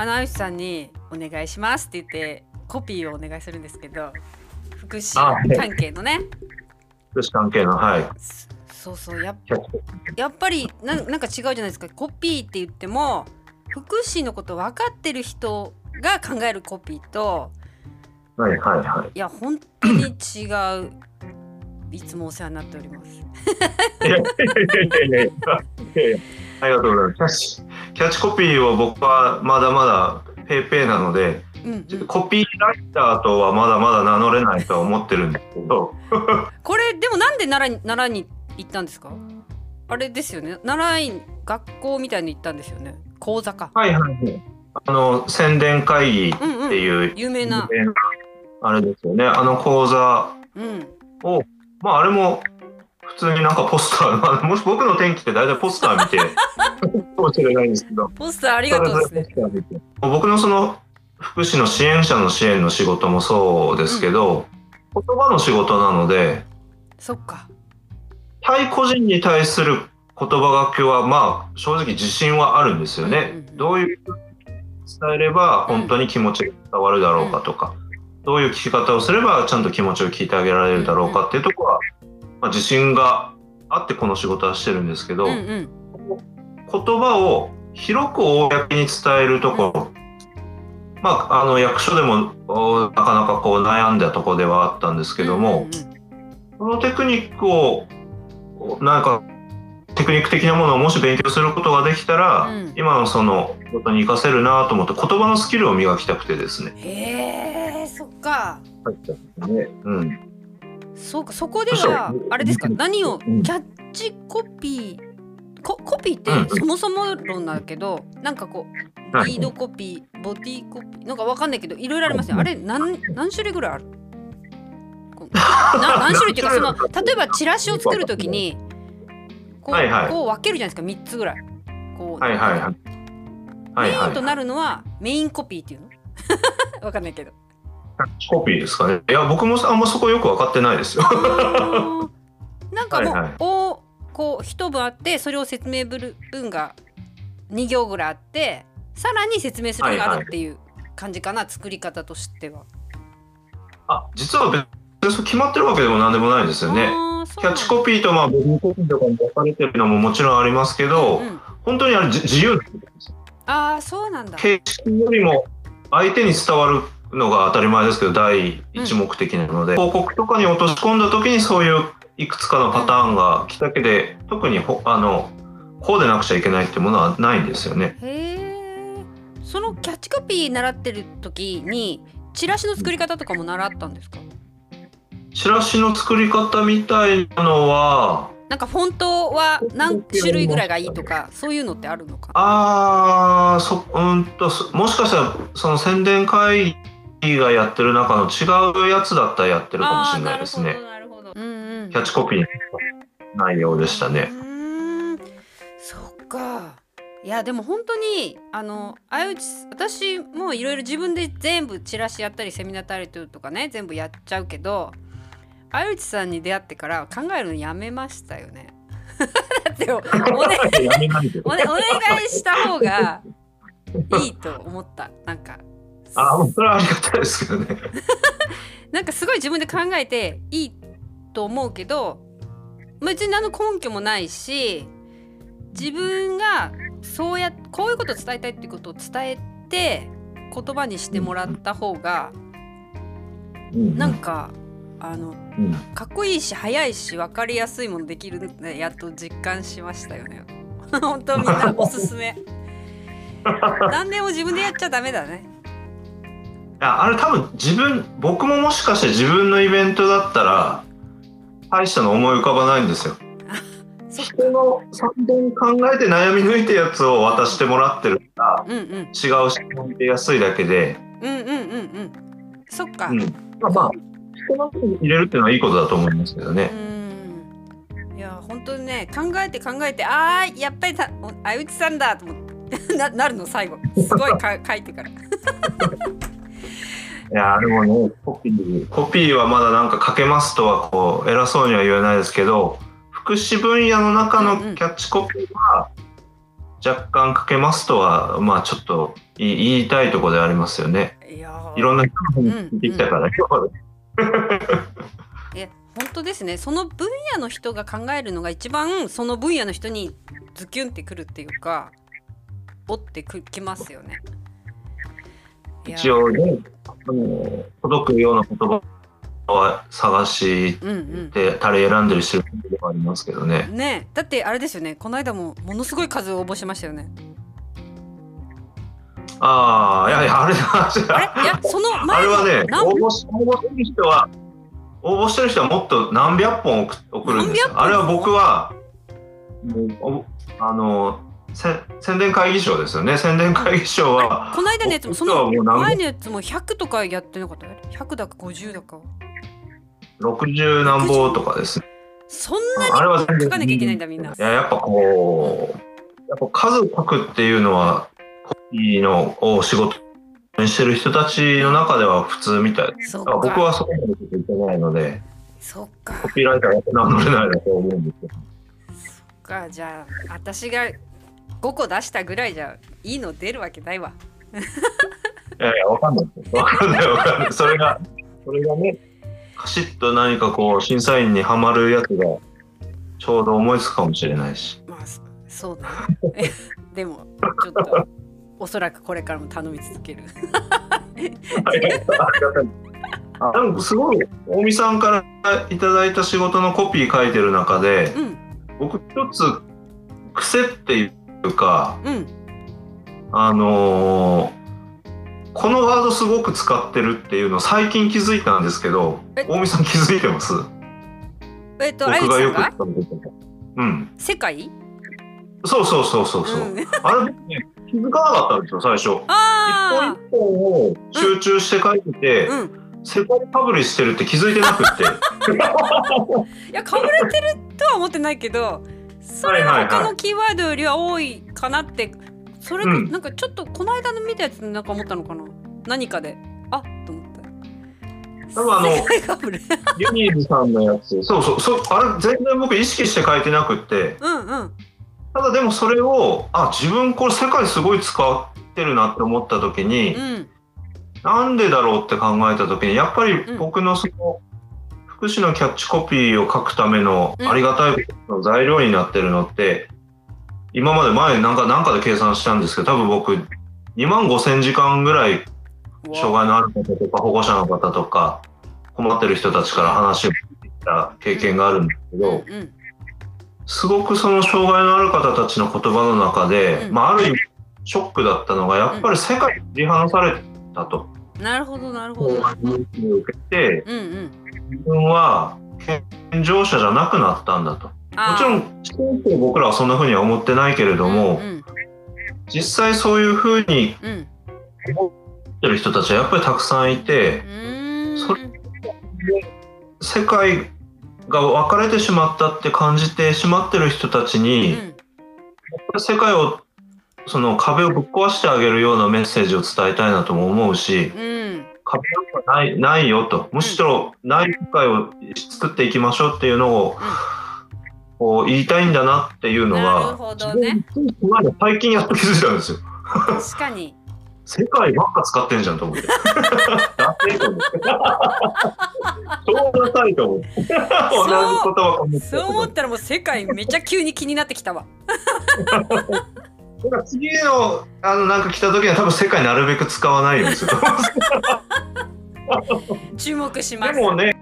あのあゆしさんにお願いしますって言ってコピーをお願いするんですけど福祉関係のね。福祉関係のはい。そうそうややっぱりななんか違うじゃないですか。コピーって言っても福祉のこと分かってる人が考えるコピーとはいはいはい。いや本当に違う。いつもお世話になっております。いやいや。いやいやいや。ありがとうございますキャッチコピーを僕はまだまだペーペーなので、うんうん、コピーライターとはまだまだ名乗れないとは思ってるんですけど。これでもなんで奈良に奈良に行ったんですか？あれですよね。奈良院学校みたいに行ったんですよね。講座か。はいはいあの宣伝会議っていう、うんうん、有名な。あれですよね。あの講座を、うん、まああれも普通になんかポスター、ま あ、もし僕の天気って大体ポスター見て かもしれないんですけど。ポスターありがとうですね。僕のその福祉の支援者の支援の仕事もそうですけど、うん、言葉の仕事なのでそっか。対個人に対する言葉がけはまあ正直自信はあるんですよね、うんうん、どういう伝えれば本当に気持ちが伝わるだろうかとか、うん、どういう聞き方をすればちゃんと気持ちを聞いてあげられるだろうかっていうところは、まあ、自信があってこの仕事はしてるんですけど、うんうん、言葉を広く公に伝えるところ、まあ、あの役所でもなかなかこう悩んだところではあったんですけども、このテクニックをなんかテクニック的なものをもし勉強することができたら、うん、今のそのことに活かせるなと思って言葉のスキルを磨きたくてですね。へえそっか。ね、うん。そうかそこではあれですか何をキャッチコピーココピーってそもそも論だけど、うん、なんかこうリードコピーボディコピーなんかわかんないけどいろいろありますよ。あれ何何種類ぐらいある？な何種類っていうかその例えばチラシを作るときにこうはいはい、こう分けるじゃないですか3つぐらい。こう、はいはいはい、メインとなるのはメインコピーっていうの？わかんないけど。コピーですかね。いや僕もあんまそこよく分かってないですよ。なんかもう、はいはい、おこう一文あってそれを説明文が2行ぐらいあってさらに説明するのがあるっていう感じかな、はいはい、作り方としては。あ実は別に決まってるわけでもなんでもないですよね。キャッチコピーとまあボディコピーとかも分かれてるのももちろんありますけど、うん、本当にあれ自由ああそうなんだ。形式よりも相手に伝わるのが当たり前ですけど第一目的なので、うん、広告とかに落とし込んだ時にそういういくつかのパターンが来たけで、うん、特にほあのこうでなくちゃいけないっていうものはないんですよね。そのキャッチコピー習ってる時にチラシの作り方とかも習ったんですか？チラシの作り方みたいなのはなんかフォントは何種類ぐらいがいいとかそういうのってあるのかああそうんともしかしたらその宣伝会議がやってる中の違うやつだったらやってるかもしれないですね。キャッチコピー内容でしたね。そっか。いやでも本当にあの相内私もいろいろ自分で全部チラシやったりセミナータイトルとかね全部やっちゃうけど相内さんに出会ってから考えるのやめましたよね。だってお,、ね、おねお願いした方がいいと思ったなんか。あそれはありがたいですけどね。なんかすごい自分で考えていいと思うけど別に何の根拠もないし自分がそうやこういうことを伝えたいっていうことを伝えて言葉にしてもらった方が、うん、なんかあの、うん、かっこいいし早いし分かりやすいものできるってやっと実感しましたよね。本当みんなおすすめ。何でも自分でやっちゃダメだね。いやあれ多分自分僕ももしかして自分のイベントだったら大したの思い浮かばないんですよ。人の参伝考えて悩み抜いたやつを渡してもらってるから、うんうん、違う人も見やすいだけで。うんうんうんうん。そっか、うん、まあまあ人の入れるっていうのはいいことだと思いますけどね。いや本当にね考えて考えてああやっぱりた相内さんだと思って ななるの最後。すごいか書いてから。いやでもねコピー。コピーはまだなんか書けますとはこう偉そうには言えないですけど福祉分野の中のキャッチコピーは、若干かけますとは、まあちょっと言い言いたいところでありますよね。いやーいろんな人が聞いてきたから、今日はねいや本当ですね。その分野の人が考えるのが一番その分野の人にズキュンってくるっていうか折ってくきますよね。一応ね、あの届くような言葉は探しうんて、タレ選んでる人ではありますけどね。う。ん、ね。だってあれですよね。この間もものすごい数応募しましたよね。ああ、いやいや、あれだ、あれ？いやそのあ前のれはね、何応募し応募してる人は、応募してる人はもっと何百本送送るんですあれは僕は、もうおあの、せ宣伝会議賞ですよね。宣伝会議賞は、この間のやつもそのもう何前のやつも100とかやってなかった？100だか50だか60何本とかですね。そんなにあれは全然書かなきゃいけないんだみんな。いや、やっぱこう、やっぱ数書くっていうのは、コピーのを仕事にしてる人たちの中では普通みたいです。そっだから僕かはそこまでちょっといけないので、そっかコピーライターやって名乗れないなと思うんですけど。そっかじゃあ私が5個出したぐらいじゃいいの出るわけないわ。いやいや、わかんない。わかんないわかんない。それが、それがね、カシッと何かこう、審査員にはまるやつが、ちょうど思いつくかもしれないし。まあそそうだね。でもちょっとおそらくこれからも頼み続ける。ありがたい。あでもすごい、大見さんからいただいた仕事のコピー書いてる中で、うん僕一つ癖っていうか、うんあのーこのワードすごく使ってるっていうの最近気づいたんですけどえ、大見さん気づいてます？えっと僕がよく使ってること。うん。世界？そうそうそうそうそう。うん、あれ僕ね、気づかなかったんですよ、最初。一あ本一本を集中して書いてて、あうん。世界パブリッシュしてるって気づいてなくって。いやかぶれてるとは思ってないけどそれは他のキーワードよりは多いかなって。それ、うん。なんかちょっとこの間の見たやつでなんか思ったのかな。何かで。あと思った多分あのユニーズさんのやつ、そうそう、そうあれ全然僕意識して書いてなくって、うんうん。ただでもそれを、あ、自分これ世界すごい使ってるなって思った時に、うん。なんでだろうって考えた時に、やっぱりうん。僕のその、福祉のキャッチコピーを書くためのうん。ありがたいの材料になってるのって、今まで前なんかなんかで計算したんですけど、多分僕2万5千時間ぐらい障害のある方とか保護者の方とか困ってる人たちから話を聞いた経験があるんですけど、うんうんすごくその障害のある方たちの言葉の中で、うん。まあ、ある意味ショックだったのがやっぱり世界に切り離されたと。なるほどなるほど。受けてうんうん自分は健常者じゃなくなったんだと。もちろん真正僕らはそんな風には思ってないけれども、うん実際そういう風にうん。うん思ってる人たちはやっぱりたくさんいてそれ世界が分かれてしまったって感じてしまってる人たちに、うん。世界をその壁をぶっ壊してあげるようなメッセージを伝えたいなとも思うしうん壁なんかないないよとむしろない世界を作っていきましょうっていうのをこう言いたいんだなっていうのなるはほどね最近やっと気づいたんですよ。確かに世界ばっか使ってんじゃんと思って。ダセえと思って。そうダサいと思って。同じ言葉かもってそう思ったらもう世界めっちゃ急に気になってきたわだから次のあのなんか来た時には多分世界なるべく使わないようにすると思うんです 注目しまですもね